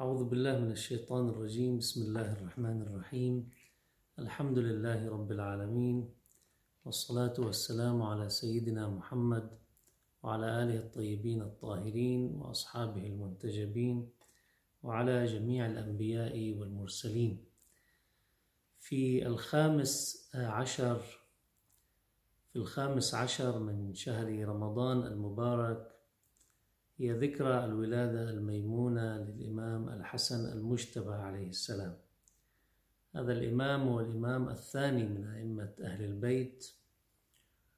أعوذ بالله من الشيطان الرجيم. بسم الله الرحمن الرحيم. الحمد لله رب العالمين والصلاة والسلام على سيدنا محمد وعلى آله الطيبين الطاهرين وأصحابه المنتجبين وعلى جميع الأنبياء والمرسلين. في الخامس عشر في الخامس عشر من شهر رمضان المبارك هي ذكرى الولادة الميمونة للإمام الحسن المجتبى عليه السلام. هذا الإمام هو الإمام الثاني من أئمة أهل البيت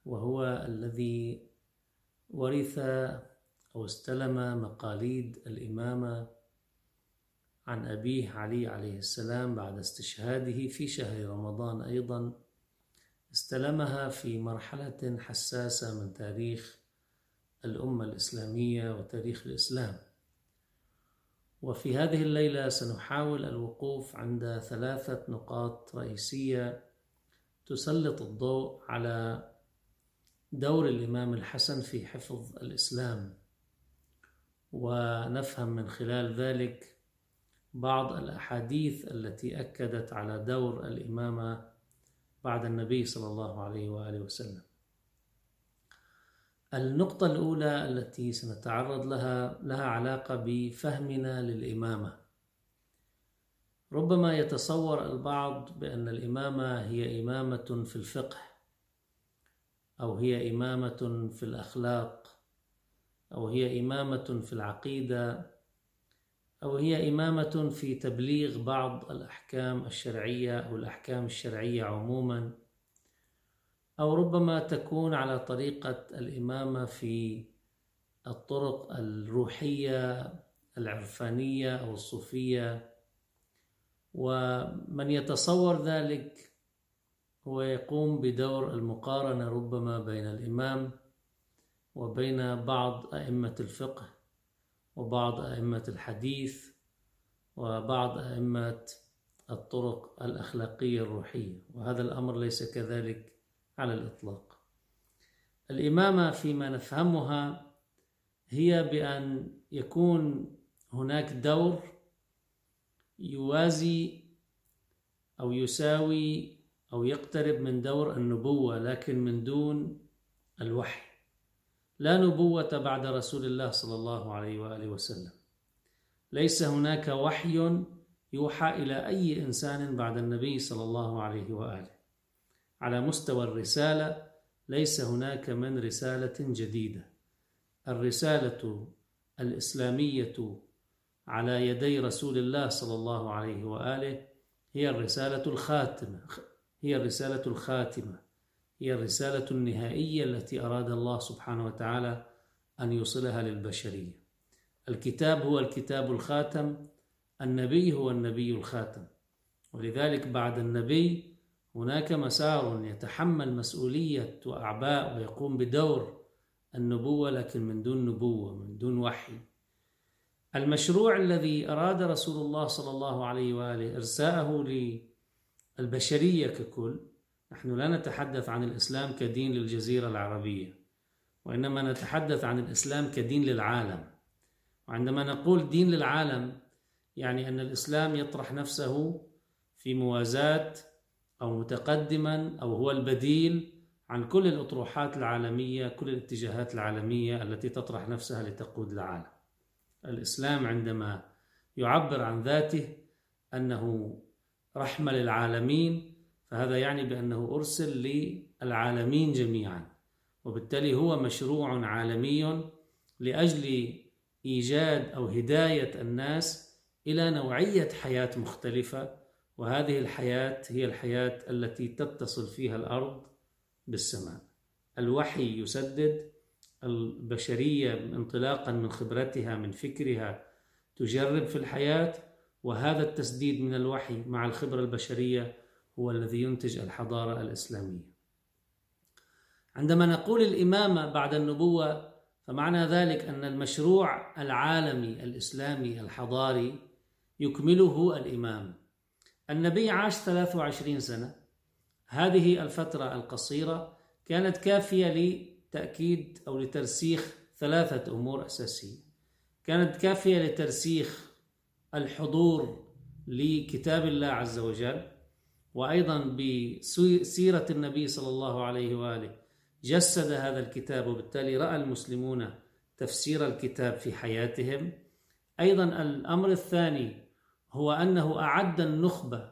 وهو الذي ورث أو استلم مقاليد الإمامة عن أبيه علي عليه السلام بعد استشهاده في شهر رمضان أيضا. استلمها في مرحلة حساسة من تاريخ الأمة الإسلامية وتاريخ الإسلام. وفي هذه الليلة سنحاول الوقوف عند ثلاثة نقاط رئيسية تسلط الضوء على دور الإمام الحسن في حفظ الإسلام. ونفهم من خلال ذلك بعض الأحاديث التي أكدت على دور الإمامة بعد النبي صلى الله عليه وآله وسلم. النقطة الأولى التي سنتعرض لها لها علاقة بفهمنا للإمامة. ربما يتصور البعض بأن الإمامة هي إمامة في الفقه أو هي إمامة في الأخلاق أو هي إمامة في العقيدة أو هي إمامة في تبليغ بعض الأحكام الشرعية أو الأحكام الشرعية عموماً أو ربما تكون على طريقة الإمامة في الطرق الروحية العرفانية أو الصوفية. ومن يتصور ذلك هو يقوم بدور المقارنة ربما بين الإمام وبين بعض أئمة الفقه وبعض أئمة الحديث وبعض أئمة الطرق الأخلاقية الروحية. وهذا الأمر ليس كذلك على الإطلاق. الإمامة فيما نفهمها هي بأن يكون هناك دور يوازي أو يساوي أو يقترب من دور النبوة لكن من دون الوحي. لا نبوة بعد رسول الله صلى الله عليه وآله وسلم. ليس هناك وحي يوحى إلى أي إنسان بعد النبي صلى الله عليه وآله. على مستوى الرسالة ليس هناك من رسالة جديدة. الرسالة الإسلامية على يدي رسول الله صلى الله عليه وآله هي الرسالة الخاتمة هي الرسالة الخاتمة هي الرسالة النهائية التي أراد الله سبحانه وتعالى أن يوصلها للبشرية. الكتاب هو الكتاب الخاتم النبي هو النبي الخاتم. ولذلك بعد النبي هناك مسار يتحمل مسؤولية وأعباء ويقوم بدور النبوة لكن من دون نبوة من دون وحي. المشروع الذي أراد رسول الله صلى الله عليه وآله إرساءه للبشرية ككل نحن لا نتحدث عن الإسلام كدين للجزيرة العربية وإنما نتحدث عن الإسلام كدين للعالم. وعندما نقول دين للعالم يعني أن الإسلام يطرح نفسه في موازاة أو متقدما أو هو البديل عن كل الأطروحات العالمية كل الاتجاهات العالمية التي تطرح نفسها لتقود العالم. الإسلام عندما يعبر عن ذاته أنه رحمة للعالمين فهذا يعني بأنه أرسل للعالمين جميعا وبالتالي هو مشروع عالمي لأجل إيجاد أو هداية الناس إلى نوعية حياة مختلفة وهذه الحياة هي الحياة التي تتصل فيها الأرض بالسماء. الوحي يسدد البشرية انطلاقا من خبرتها من فكرها تجرب في الحياة وهذا التسديد من الوحي مع الخبرة البشرية هو الذي ينتج الحضارة الإسلامية. عندما نقول الإمامة بعد النبوة فمعنى ذلك أن المشروع العالمي الإسلامي الحضاري يكمله الإمام. النبي عاش 23 سنة. هذه الفترة القصيرة كانت كافية لتأكيد أو لترسيخ ثلاثة أمور أساسية. كانت كافية لترسيخ الحضور لكتاب الله عز وجل وأيضا بسيرة النبي صلى الله عليه وآله. جسد هذا الكتاب وبالتالي رأى المسلمون تفسير الكتاب في حياتهم. أيضا الأمر الثاني هو أنه أعد النخبة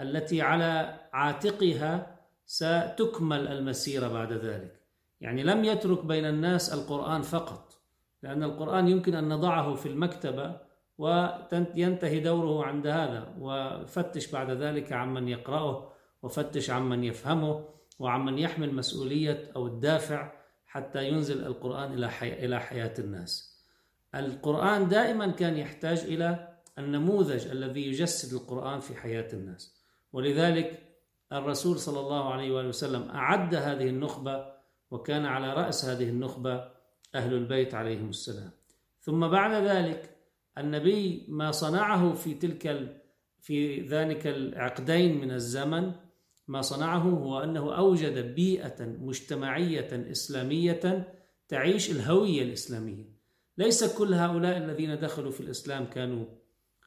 التي على عاتقها ستكمل المسيرة بعد ذلك يعني لم يترك بين الناس القرآن فقط لأن القرآن يمكن أن نضعه في المكتبة وينتهي دوره عند هذا وفتش بعد ذلك عمن يقرأه وفتش عمن يفهمه وعمن يحمل مسؤولية أو الدافع حتى ينزل القرآن. إلى حياة الناس. القرآن دائما كان يحتاج إلى النموذج الذي يجسد القرآن في حياة الناس. ولذلك الرسول صلى الله عليه وآله وسلم أعد هذه النخبة وكان على رأس هذه النخبة أهل البيت عليهم السلام. ثم بعد ذلك النبي ما صنعه في تلك في ذلك العقدين من الزمن ما صنعه هو أنه أوجد بيئة مجتمعية إسلامية تعيش الهوية الإسلامية ليس كل هؤلاء الذين دخلوا في الإسلام كانوا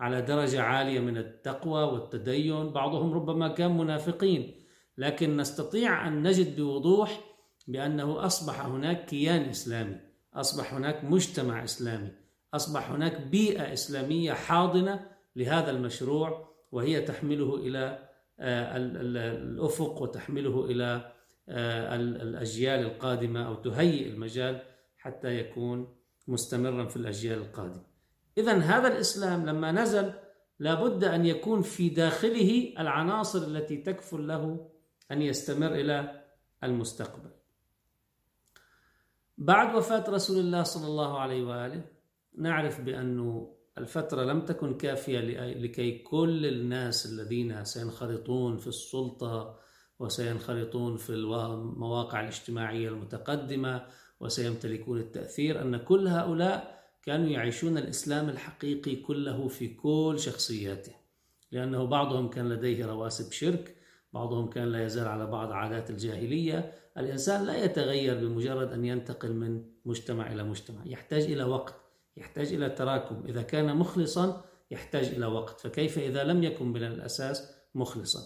على درجة عالية من التقوى والتدين بعضهم ربما كان منافقين لكن نستطيع أن نجد بوضوح بأنه أصبح هناك كيان إسلامي أصبح هناك مجتمع إسلامي أصبح هناك بيئة إسلامية حاضنة لهذا المشروع وهي تحمله إلى آه، الأفق وتحمله إلى آه، الأجيال القادمة أو تهيئ المجال حتى يكون مستمرا في الأجيال القادمة. اذا هذا الإسلام لما نزل لابد أن يكون في داخله العناصر التي تكفل له أن يستمر إلى المستقبل. بعد وفاة رسول الله صلى الله عليه وآله نعرف بأن الفترة لم تكن كافية لكي كل الناس الذين سينخرطون في السلطة وسينخرطون في المواقع الاجتماعية المتقدمة وسيمتلكون التأثير أن كل هؤلاء كانوا يعيشون الإسلام الحقيقي كله في كل شخصياته. لأنه بعضهم كان لديه رواسب شرك بعضهم كان لا يزال على بعض عادات الجاهلية. الإنسان لا يتغير بمجرد أن ينتقل من مجتمع إلى مجتمع. يحتاج إلى وقت يحتاج إلى تراكم. إذا كان مخلصا يحتاج إلى وقت. فكيف إذا لم يكن من الأساس مخلصا؟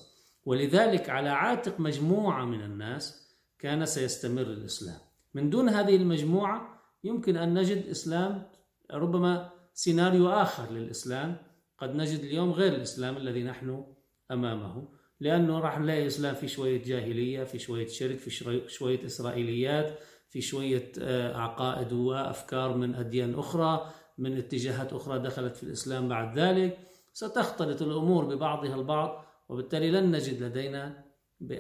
ولذلك على عاتق مجموعة من الناس كان سيستمر الإسلام. من دون هذه المجموعة يمكن أن نجد إسلام ربما سيناريو آخر للإسلام قد نجد اليوم غير الإسلام الذي نحن أمامه لأنه راح نلاقي إسلام في شوية جاهلية في شوية شرك في شوية إسرائيليات في شوية آه، عقائد وأفكار من أديان أخرى من اتجاهات أخرى دخلت في الإسلام بعد ذلك. ستختلط الأمور ببعضها البعض وبالتالي لن نجد لدينا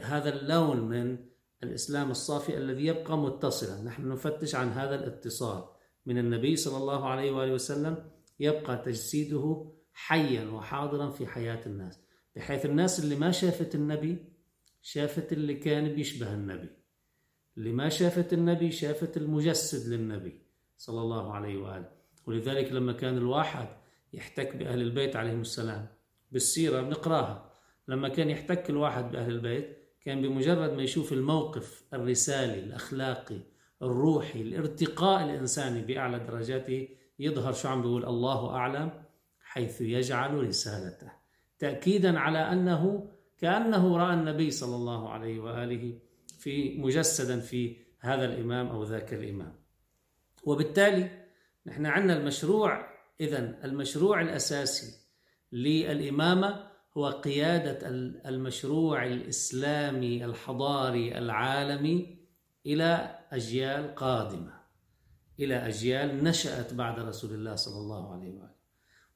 هذا اللون من الإسلام الصافي الذي يبقى متصلا. نحن نفتش عن هذا الاتصال. من النبي صلى الله عليه وآله وسلم يبقى تجسيده حيا وحاضرا في حياة الناس بحيث الناس اللي ما شافت النبي شافت اللي كان بيشبه النبي اللي ما شافت النبي شافت المجسد للنبي صلى الله عليه وآله. ولذلك لما كان الواحد يحتك بأهل البيت عليهم السلام بالسيرة بنقراها لما كان يحتك الواحد بأهل البيت كان بمجرد ما يشوف الموقف الرسالي الأخلاقي الروحي الارتقاء الإنساني بأعلى درجاته يظهر شو عم بيقول؟ الله أعلم حيث يجعل رسالته. تأكيدا على أنه كأنه رأى النبي صلى الله عليه وآله في مجسدا في هذا الإمام أو ذاك الإمام. وبالتالي نحن عندنا المشروع إذا المشروع الأساسي للإمامة هو قيادة المشروع الإسلامي الحضاري العالمي إلى أجيال قادمة. إلى أجيال نشأت بعد رسول الله صلى الله عليه وآله.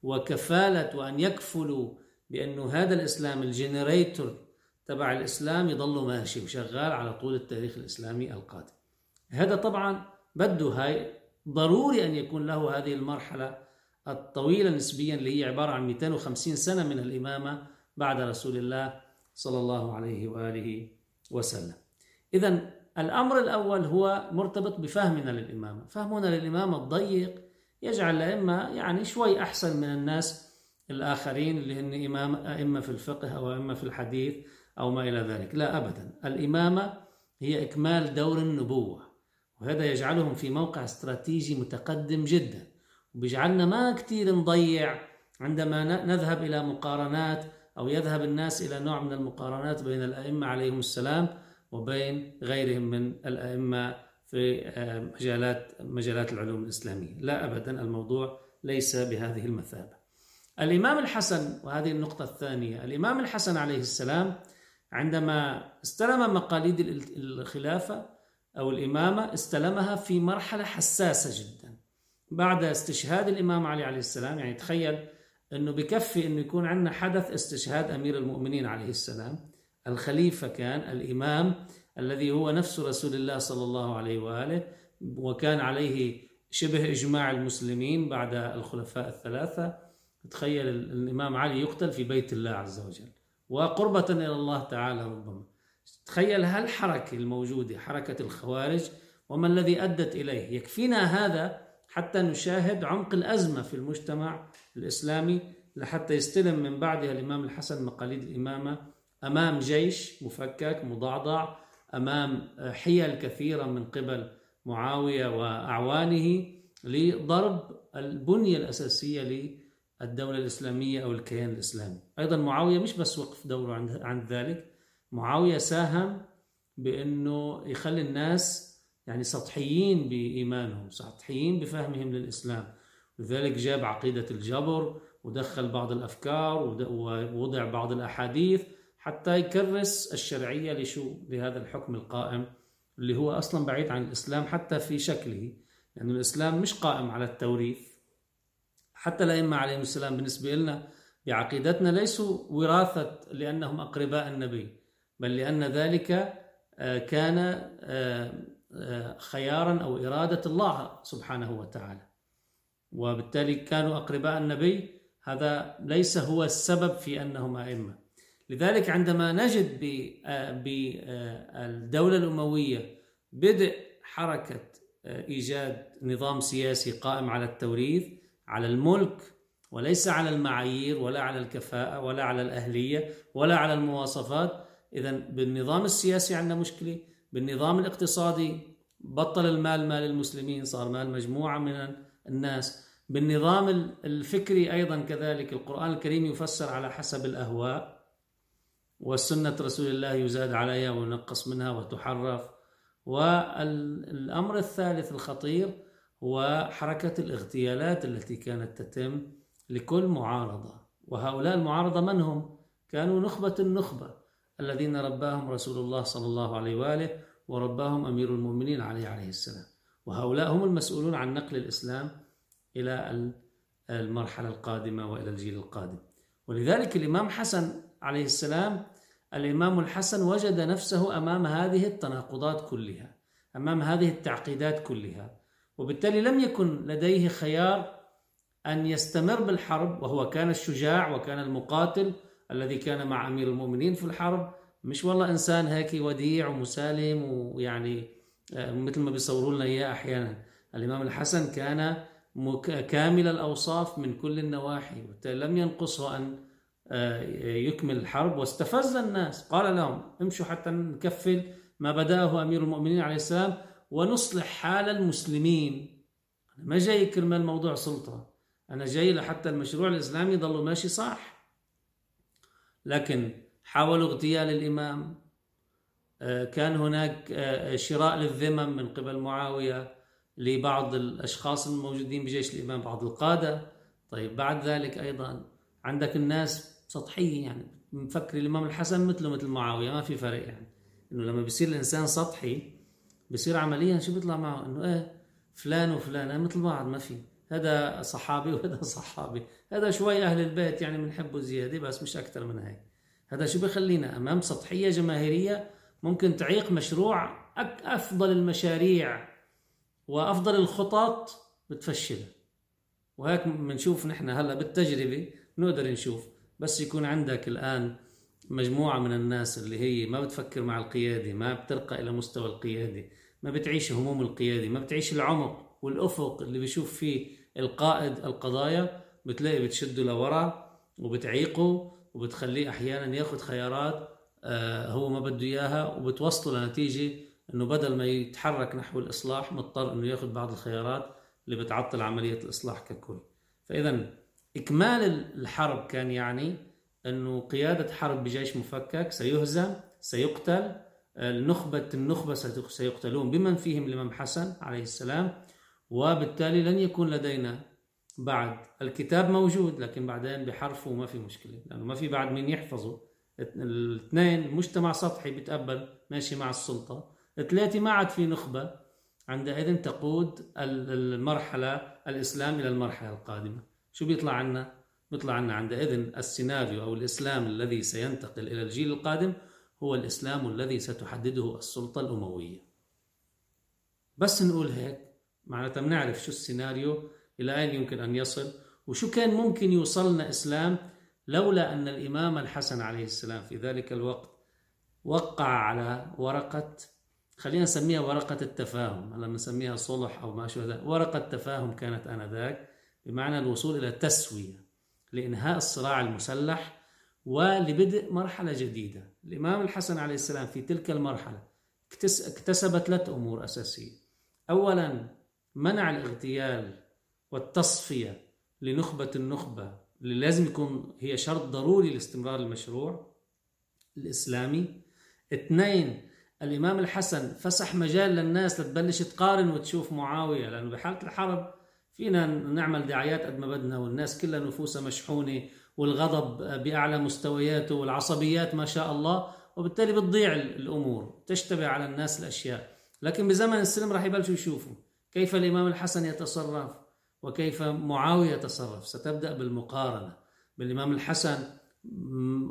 وكفالة وأن يكفلوا بأن هذا الإسلام الجنريتور تبع الإسلام يضل ماشي وشغال على طول التاريخ الإسلامي القادم. هذا طبعا بده هاي ضروري أن يكون له هذه المرحلة الطويلة نسبيا اللي هي عبارة عن 250 سنة من الإمامة بعد رسول الله صلى الله عليه وآله وسلم. إذا الأمر الأول هو مرتبط بفهمنا للإمامة. فهمنا للإمامة الضيق يجعل الأئمة يعني شوي أحسن من الناس الآخرين اللي هن إمام أئمة في الفقه أو أئمة في الحديث أو ما إلى ذلك. لا أبدا. الإمامة هي إكمال دور النبوة وهذا يجعلهم في موقع استراتيجي متقدم جدا. وبيجعلنا ما كتير نضيع عندما نذهب إلى مقارنات أو يذهب الناس إلى نوع من المقارنات بين الأئمة عليهم السلام وبين غيرهم من الأئمة في مجالات مجالات العلوم الإسلامية. لا أبدا الموضوع ليس بهذه المثابة. الإمام الحسن وهذه النقطة الثانية الإمام الحسن عليه السلام عندما استلم مقاليد الخلافة أو الإمامة استلمها في مرحلة حساسة جدا. بعد استشهاد الإمام علي عليه السلام يعني تخيل أنه بكفي أنه يكون عندنا حدث استشهاد أمير المؤمنين عليه السلام الخليفة كان الإمام الذي هو نفس رسول الله صلى الله عليه وآله وكان عليه شبه إجماع المسلمين بعد الخلفاء الثلاثة. تخيل الإمام علي يقتل في بيت الله عز وجل وقربة إلى الله تعالى ربما. تخيل هالحركة الموجودة حركة الخوارج وما الذي أدت إليه. يكفينا هذا حتى نشاهد عمق الأزمة في المجتمع الإسلامي لحتى يستلم من بعدها الإمام الحسن مقاليد الإمامة أمام جيش مفكك مضعضع أمام حيل كثيرة من قبل معاوية وأعوانه لضرب البنية الأساسية للدولة الإسلامية أو الكيان الإسلامي. أيضا معاوية مش بس وقف دوره عند, ذلك معاوية ساهم بأنه يخلي الناس يعني سطحيين بإيمانهم سطحيين بفهمهم للإسلام. لذلك جاب عقيدة الجبر ودخل بعض الأفكار ووضع بعض الأحاديث حتى يكرس الشرعية لشو؟ لهذا الحكم القائم اللي هو أصلا بعيد عن الإسلام حتى في شكله لأن يعني الإسلام مش قائم على التوريث. حتى الأئمة عليهم السلام بالنسبة لنا بعقيدتنا ليسوا وراثة لأنهم أقرباء النبي بل لأن ذلك آه، كان آه، آه، خيارا أو إرادة الله سبحانه وتعالى. وبالتالي كانوا أقرباء النبي. هذا ليس هو السبب في أنهم أئمة. لذلك عندما نجد بالدولة الأموية بدء حركة إيجاد نظام سياسي قائم على التوريث على الملك وليس على المعايير ولا على الكفاءة ولا على الأهلية ولا على المواصفات إذا بالنظام السياسي عندنا مشكلة بالنظام الاقتصادي بطل المال مال المسلمين صار مال مجموعة من الناس بالنظام الفكري أيضا كذلك القرآن الكريم يفسر على حسب الأهواء. والسنة رسول الله يزاد عليها وينقص منها وتحرف. والأمر الثالث الخطير هو حركة الاغتيالات التي كانت تتم لكل معارضة. وهؤلاء المعارضة من هم؟ كانوا نخبة النخبة الذين رباهم رسول الله صلى الله عليه وآله ورباهم أمير المؤمنين عليه عليه السلام. وهؤلاء هم المسؤولون عن نقل الإسلام إلى المرحلة القادمة وإلى الجيل القادم. ولذلك الإمام حسن عليه السلام الإمام الحسن وجد نفسه أمام هذه التناقضات كلها أمام هذه التعقيدات كلها وبالتالي لم يكن لديه خيار أن يستمر بالحرب وهو كان الشجاع وكان المقاتل الذي كان مع أمير المؤمنين في الحرب. مش والله إنسان هيك وديع ومسالم ويعني آه، مثل ما بيصوروا لنا إياه أحيانا. الإمام الحسن كان كامل الأوصاف من كل النواحي لم ينقصه أن يكمل الحرب واستفز الناس. قال لهم امشوا حتى نكفل ما بدأه أمير المؤمنين عليه السلام ونصلح حال المسلمين. ما جاي كرمال موضوع سلطة. أنا جاي لحتى المشروع الإسلامي يضل ماشي صح. لكن حاولوا اغتيال الإمام. آه، كان هناك آه، شراء للذمم من قبل معاوية لبعض الأشخاص الموجودين بجيش الإمام بعض القادة. طيب بعد ذلك أيضا عندك الناس سطحية يعني. مفكر الإمام الحسن مثله مثل معاوية ما في فرق يعني. إنه لما بيصير الإنسان سطحي بصير عمليا شو بيطلع معه؟ إنه إيه فلان وفلان مثل بعض ما في. هذا صحابي وهذا صحابي. هذا شوي أهل البيت يعني بنحبه زيادة بس مش أكثر من هيك. هذا شو بخلينا أمام سطحية جماهيرية ممكن تعيق مشروع أفضل المشاريع وأفضل الخطط بتفشل وهيك بنشوف نحن هلأ بالتجربة نقدر نشوف. بس يكون عندك الآن مجموعة من الناس اللي هي ما بتفكر مع القيادة ما بترقى إلى مستوى القيادة ما بتعيش هموم القيادة ما بتعيش العمق والأفق اللي بيشوف فيه القائد القضايا بتلاقي بتشده لورا وبتعيقه وبتخليه أحيانا ياخذ خيارات آه، هو ما بده إياها وبتوصله لنتيجة إنه بدل ما يتحرك نحو الإصلاح مضطر إنه ياخذ بعض الخيارات اللي بتعطل عملية الإصلاح ككل. فاذا إكمال الحرب كان يعني أنه قيادة حرب بجيش مفكك سيهزم سيقتل. النخبة النخبة سيقتلون بمن فيهم؟ الإمام حسن عليه السلام. وبالتالي لن يكون لدينا بعد. الكتاب موجود لكن بعدين بحرفه ما في مشكلة لأنه ما في بعد مين يحفظه. الاثنين مجتمع سطحي بيتقبل ماشي مع السلطة. ثلاثة ما عاد في نخبة. عندئذ تقود المرحلة الإسلام إلى المرحلة القادمة. شو بيطلع عنا؟ بيطلع عنا عندئذ السيناريو أو الإسلام الذي سينتقل إلى الجيل القادم هو الإسلام الذي ستحدده السلطة الأموية بس نقول هيك معناتها بنعرف شو السيناريو إلى أين يمكن أن يصل وشو كان ممكن يوصلنا إسلام لولا أن الإمام الحسن عليه السلام في ذلك الوقت وقع على ورقة خلينا نسميها ورقة التفاهم هلا بنسميها صلح أو ما شابه ورقة تفاهم كانت آنذاك بمعنى الوصول إلى تسوية لإنهاء الصراع المسلح ولبدء مرحلة جديدة. الإمام الحسن عليه السلام في تلك المرحلة اكتسب ثلاث أمور أساسية. أولا منع الاغتيال والتصفية لنخبة النخبة اللي لازم يكون هي شرط ضروري لاستمرار المشروع الإسلامي. اثنين الإمام الحسن فسح مجال للناس لتبلش تقارن وتشوف معاوية لأنه بحالة الحرب فينا نعمل دعايات قد ما بدنا والناس كلها نفوسها مشحونة والغضب بأعلى مستوياته والعصبيات ما شاء الله وبالتالي بتضيع الأمور تشتبه على الناس الأشياء. لكن بزمن السلم راح يبلشوا يشوفوا كيف الإمام الحسن يتصرف وكيف معاوية يتصرف. ستبدأ بالمقارنة بالإمام الحسن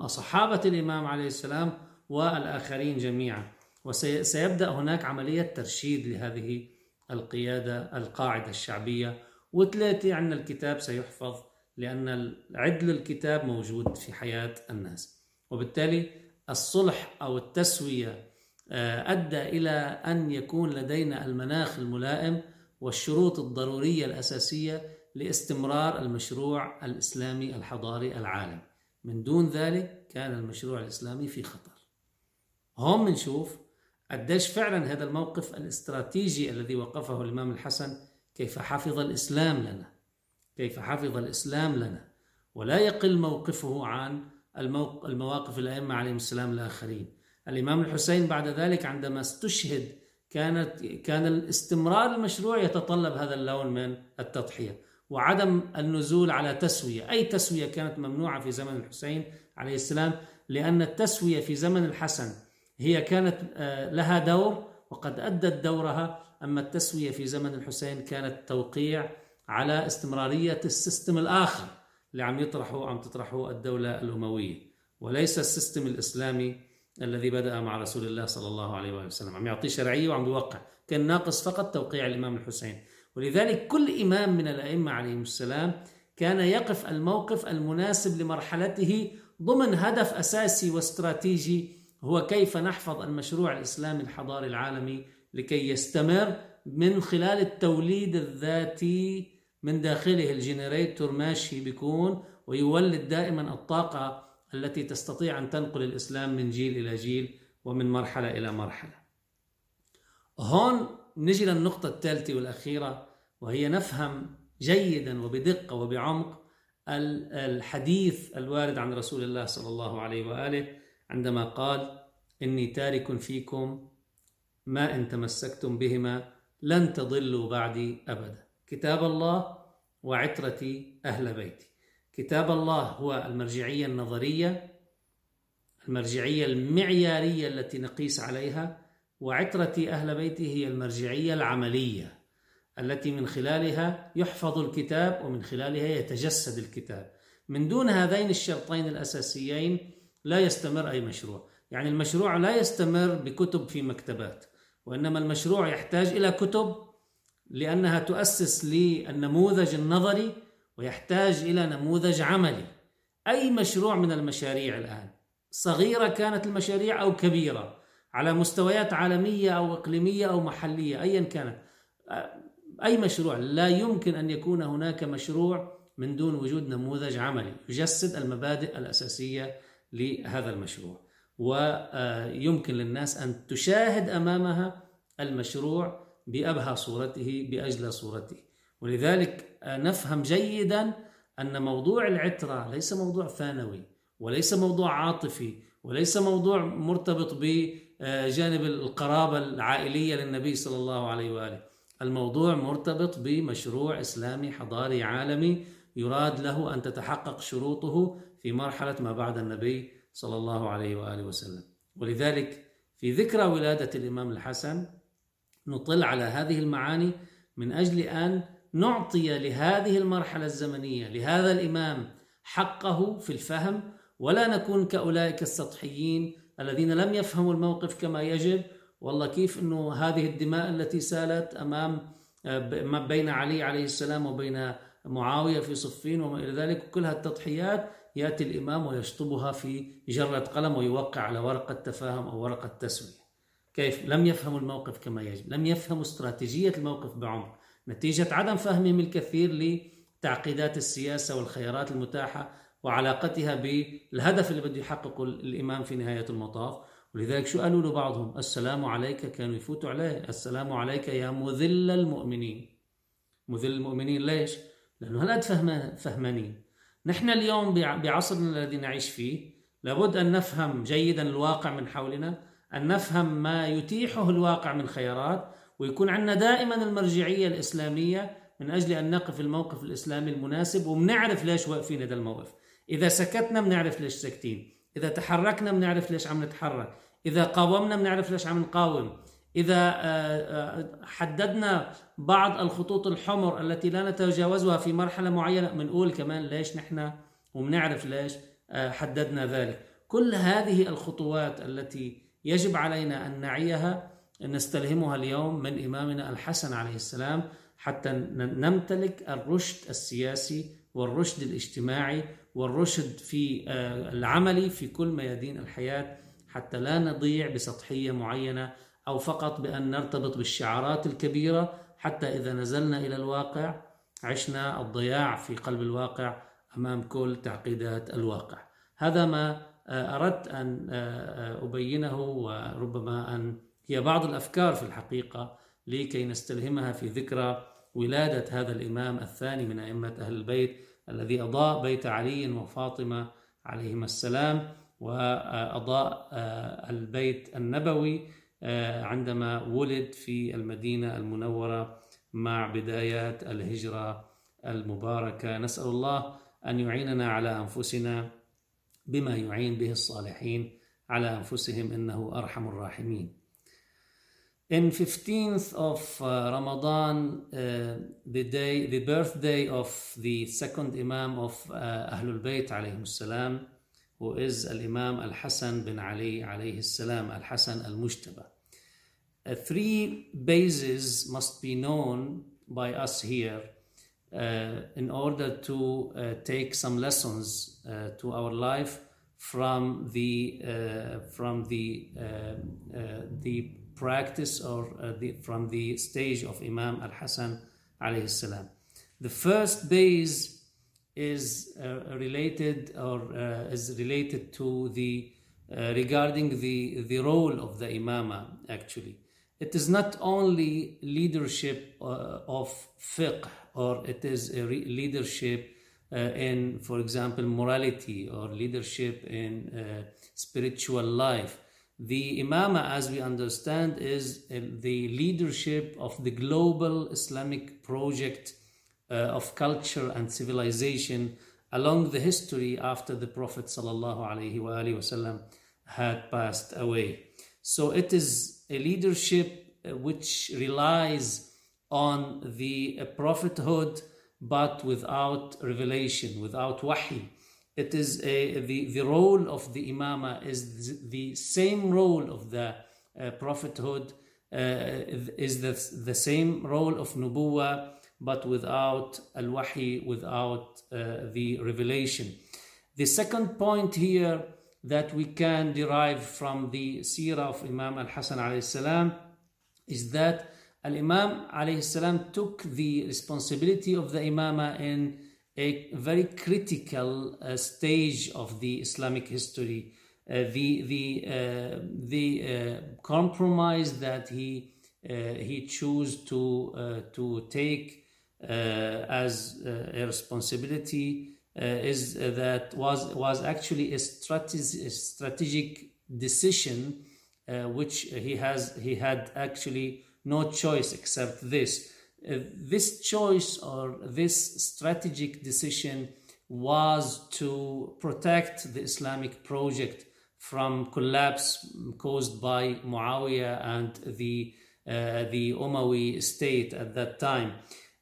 صحابة الإمام عليه السلام والآخرين جميعا. وسيبدأ هناك عملية ترشيد لهذه القيادة القاعدة الشعبية. وثلاثة عندنا الكتاب سيحفظ لأن عدل الكتاب موجود في حياة الناس. وبالتالي الصلح أو التسوية آه، أدى إلى أن يكون لدينا المناخ الملائم والشروط الضرورية الأساسية لاستمرار المشروع الإسلامي الحضاري العالمي من دون ذلك كان المشروع الإسلامي في خطر. هون بنشوف قديش فعلا هذا الموقف الاستراتيجي الذي وقفه الإمام الحسن كيف حفظ الإسلام لنا؟ كيف حفظ الإسلام لنا؟ ولا يقل موقفه عن المواقف الأئمة عليهم السلام الآخرين. الإمام الحسين بعد ذلك عندما استشهد كانت كان الاستمرار المشروع يتطلب هذا اللون من التضحية وعدم النزول على تسوية. أي تسوية كانت ممنوعة في زمن الحسين عليه السلام؟ لأن التسوية في زمن الحسن هي كانت آه، لها دور وقد أدت دورها أما التسوية في زمن الحسين كانت توقيع على استمرارية السيستم الآخر اللي عم يطرحه عم تطرحه الدولة الأموية. وليس السيستم الإسلامي الذي بدأ مع رسول الله صلى الله عليه وآله وسلم. عم يعطيه شرعية وعم بيوقع. كان ناقص فقط توقيع الإمام الحسين. ولذلك كل إمام من الأئمة عليهم السلام كان يقف الموقف المناسب لمرحلته ضمن هدف أساسي واستراتيجي هو كيف نحفظ المشروع الإسلامي الحضاري العالمي لكي يستمر من خلال التوليد الذاتي من داخله. الجنريتور ماشي بيكون ويولد دائما الطاقة التي تستطيع أن تنقل الإسلام من جيل إلى جيل ومن مرحلة إلى مرحلة. هون نجي للنقطة الثالثة والأخيرة وهي نفهم جيدا وبدقة وبعمق الحديث الوارد عن رسول الله صلى الله عليه وآله عندما قال إني تارك فيكم ما إن تمسكتم بهما لن تضلوا بعدي أبدا. كتاب الله وعترتي أهل بيتي. كتاب الله هو المرجعية النظرية المرجعية المعيارية التي نقيس عليها وعترتي أهل بيتي هي المرجعية العملية التي من خلالها يحفظ الكتاب ومن خلالها يتجسد الكتاب. من دون هذين الشرطين الأساسيين لا يستمر أي مشروع. يعني المشروع لا يستمر بكتب في مكتبات. وإنما المشروع يحتاج إلى كتب لأنها تؤسس للنموذج النظري ويحتاج إلى نموذج عملي. أي مشروع من المشاريع الآن؟ صغيرة كانت المشاريع أو كبيرة؟ على مستويات عالمية أو إقليمية أو محلية أيا كانت. أي مشروع؟ لا يمكن أن يكون هناك مشروع من دون وجود نموذج عملي يجسد المبادئ الأساسية لهذا المشروع. ويمكن للناس أن تشاهد أمامها المشروع بأبهى صورته بأجلى صورته. ولذلك نفهم جيدا أن موضوع العترة ليس موضوع ثانوي وليس موضوع عاطفي وليس موضوع مرتبط بجانب القرابة العائلية للنبي صلى الله عليه وآله. الموضوع مرتبط بمشروع إسلامي حضاري عالمي يراد له أن تتحقق شروطه في مرحلة ما بعد النبي صلى الله عليه وآله وسلم. ولذلك في ذكرى ولادة الإمام الحسن نطل على هذه المعاني من أجل أن نعطي لهذه المرحلة الزمنية لهذا الإمام حقه في الفهم ولا نكون كأولئك السطحيين الذين لم يفهموا الموقف كما يجب. والله كيف أنه هذه الدماء التي سالت أمام آه، بين علي عليه السلام وبين معاوية في صفين وما إلى ذلك كلها التضحيات يأتي الإمام ويشطبها في جرة قلم ويوقع على ورقة تفاهم أو ورقة تسوية كيف؟ لم يفهموا الموقف كما يجب لم يفهموا استراتيجية الموقف بعمق نتيجة عدم فهمهم الكثير لتعقيدات السياسة والخيارات المتاحة وعلاقتها بالهدف اللي بده يحققه الإمام في نهاية المطاف. ولذلك شو قالوا له بعضهم السلام عليك؟ كانوا يفوتوا عليه. السلام عليك يا مذل المؤمنين. مذل المؤمنين ليش؟ لأنه هالقد فهمانين نحن اليوم بعصرنا الذي نعيش فيه لابد أن نفهم جيدا الواقع من حولنا أن نفهم ما يتيحه الواقع من خيارات ويكون عندنا دائما المرجعية الإسلامية من أجل أن نقف الموقف الإسلامي المناسب وبنعرف ليش واقفين هذا الموقف. إذا سكتنا بنعرف ليش ساكتين. إذا تحركنا بنعرف ليش عم نتحرك. إذا قاومنا بنعرف ليش عم نقاوم. إذا آه، آه، حددنا بعض الخطوط الحمر التي لا نتجاوزها في مرحلة معينة بنقول كمان ليش نحن وبنعرف ليش آه، حددنا ذلك. كل هذه الخطوات التي يجب علينا أن نعيها نستلهمها اليوم من إمامنا الحسن عليه السلام حتى نمتلك الرشد السياسي والرشد الاجتماعي والرشد في العملي في كل ميادين الحياة حتى لا نضيع بسطحية معينة أو فقط بأن نرتبط بالشعارات الكبيرة حتى إذا نزلنا إلى الواقع عشنا الضياع في قلب الواقع أمام كل تعقيدات الواقع. هذا ما آه، أردت أن آه، آه، أبينه وربما أن هي بعض الأفكار في الحقيقة لكي نستلهمها في ذكرى ولادة هذا الإمام الثاني من أئمة أهل البيت الذي أضاء بيت علي وفاطمة عليهما السلام وأضاء البيت النبوي عندما ولد في المدينة المنورة مع بدايات الهجرة المباركة. نسأل الله أن يعيننا على أنفسنا بما يعين به الصالحين على أنفسهم إنه أرحم الراحمين. In 15th of uh, Ramadan, uh, the day, the birthday of the second Imam of uh, Ahlul Bayt alayhi salam, who is Al-Imam Al-Hasan bin Ali alayhi salam, Al-Hasan Al-Mujtaba. Uh, three bases must be known by us here uh, in order to uh, take some lessons uh, to our life from the uh, from the the practice or the, from the stage of Imam Al Hassan alayhi salam. The first base is related or is related to the regarding the the role of the imama actually it is not only leadership uh, of fiqh or it is a leadership uh, in, for example, morality or leadership in uh, spiritual life. The imama, as we understand, is uh, the leadership of the global Islamic project uh, of culture and civilization along the history after the Prophet ﷺ had passed away. So it is a leadership uh, which relies on the uh, prophethood but without revelation, without wahi. It is a, the, the role of the imama is the same role of the uh, prophethood, uh, is the, the same role of nubuwa, but without al-wahi, without uh, the revelation. The second point here that we can derive from the seerah of Imam al-Hasan alayhi salam is that al-Imam alayhi salam took the responsibility of the imama in a very critical uh, stage of the Islamic history. Uh, the the uh, the uh, compromise that he uh, he chose to uh, to take as a responsibility is that was was actually a, strate- a strategic decision which he has he had actually no choice except this. Uh, this choice or this strategic decision was to protect the Islamic project from collapse caused by Muawiyah and the uh, the Umayyad state at that time.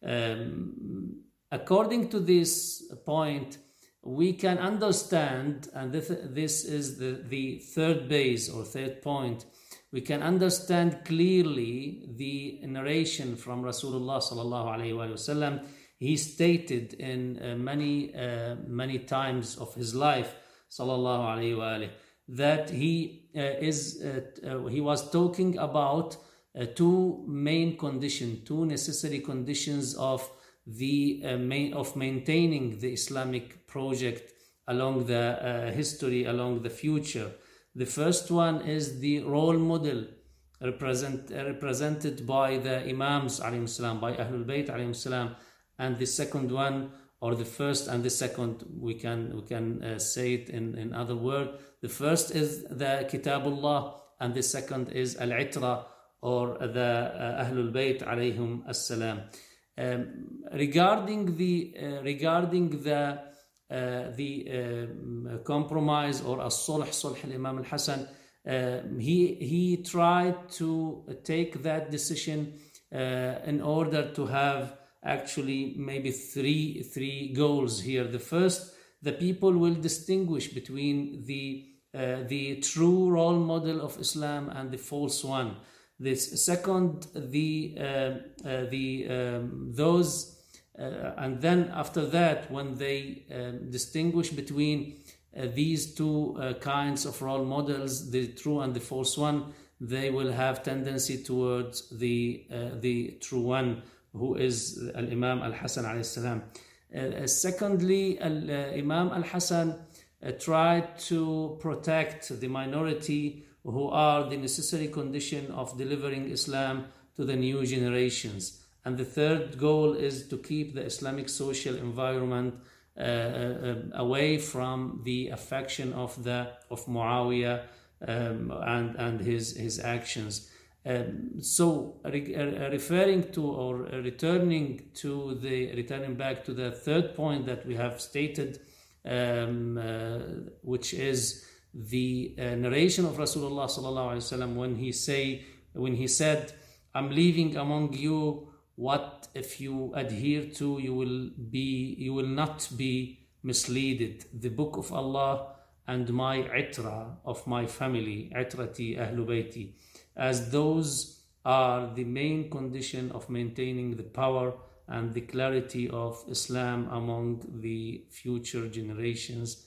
Um, according to this point, we can understand, and this, this is the, the third base or third point, we can understand clearly the narration from Rasulullah sallallahu alaihi wasallam. He stated in uh, many uh, many times of his life sallallahu alaihi wasallam that he uh, is uh, uh, he was talking about uh, two main conditions, two necessary conditions of the main of maintaining the Islamic project along the history, along the future. The first one is the role model represent, represented by the Imams salam, by Ahlul Bayt salam, and the second one or the first and the second we can we can uh, say it in in other words the first is the kitabullah and the second is al-itra or the uh, ahlul bayt alayhim assalam um, regarding the uh, regarding the uh, the um, compromise or as-sulh, sulh al-Imam al-Hasan, uh, he, he tried to take that decision uh, in order to have actually maybe three, three goals here. The first, the people will distinguish between the, uh, the true role model of Islam and the false one. This second, the, uh, uh, the, um, those uh, and then after that, when they um, distinguish between uh, these two uh, kinds of role models, the true and the false one, they will have tendency towards the the true one, who is Al Imam Al Hasan alayhi salam. secondly, Al Imam Al Hasan tried to protect the minority who are the necessary condition of delivering Islam to the new generations. And the third goal is to keep the Islamic social environment uh, uh, away from the affection of the of Muawiyah um, and and his his actions. Um, so re- uh, referring to or returning to the returning back to the third point that we have stated, um, uh, which is the uh, narration of Rasulullah sallallahu alaihi wasallam when he say when he said, "I'm leaving among you." what if you adhere to you will be you will not be misleaded the book of allah and my itra of my family itrati ahlu bayti as those are the main condition of maintaining the power and the clarity of islam among the future generations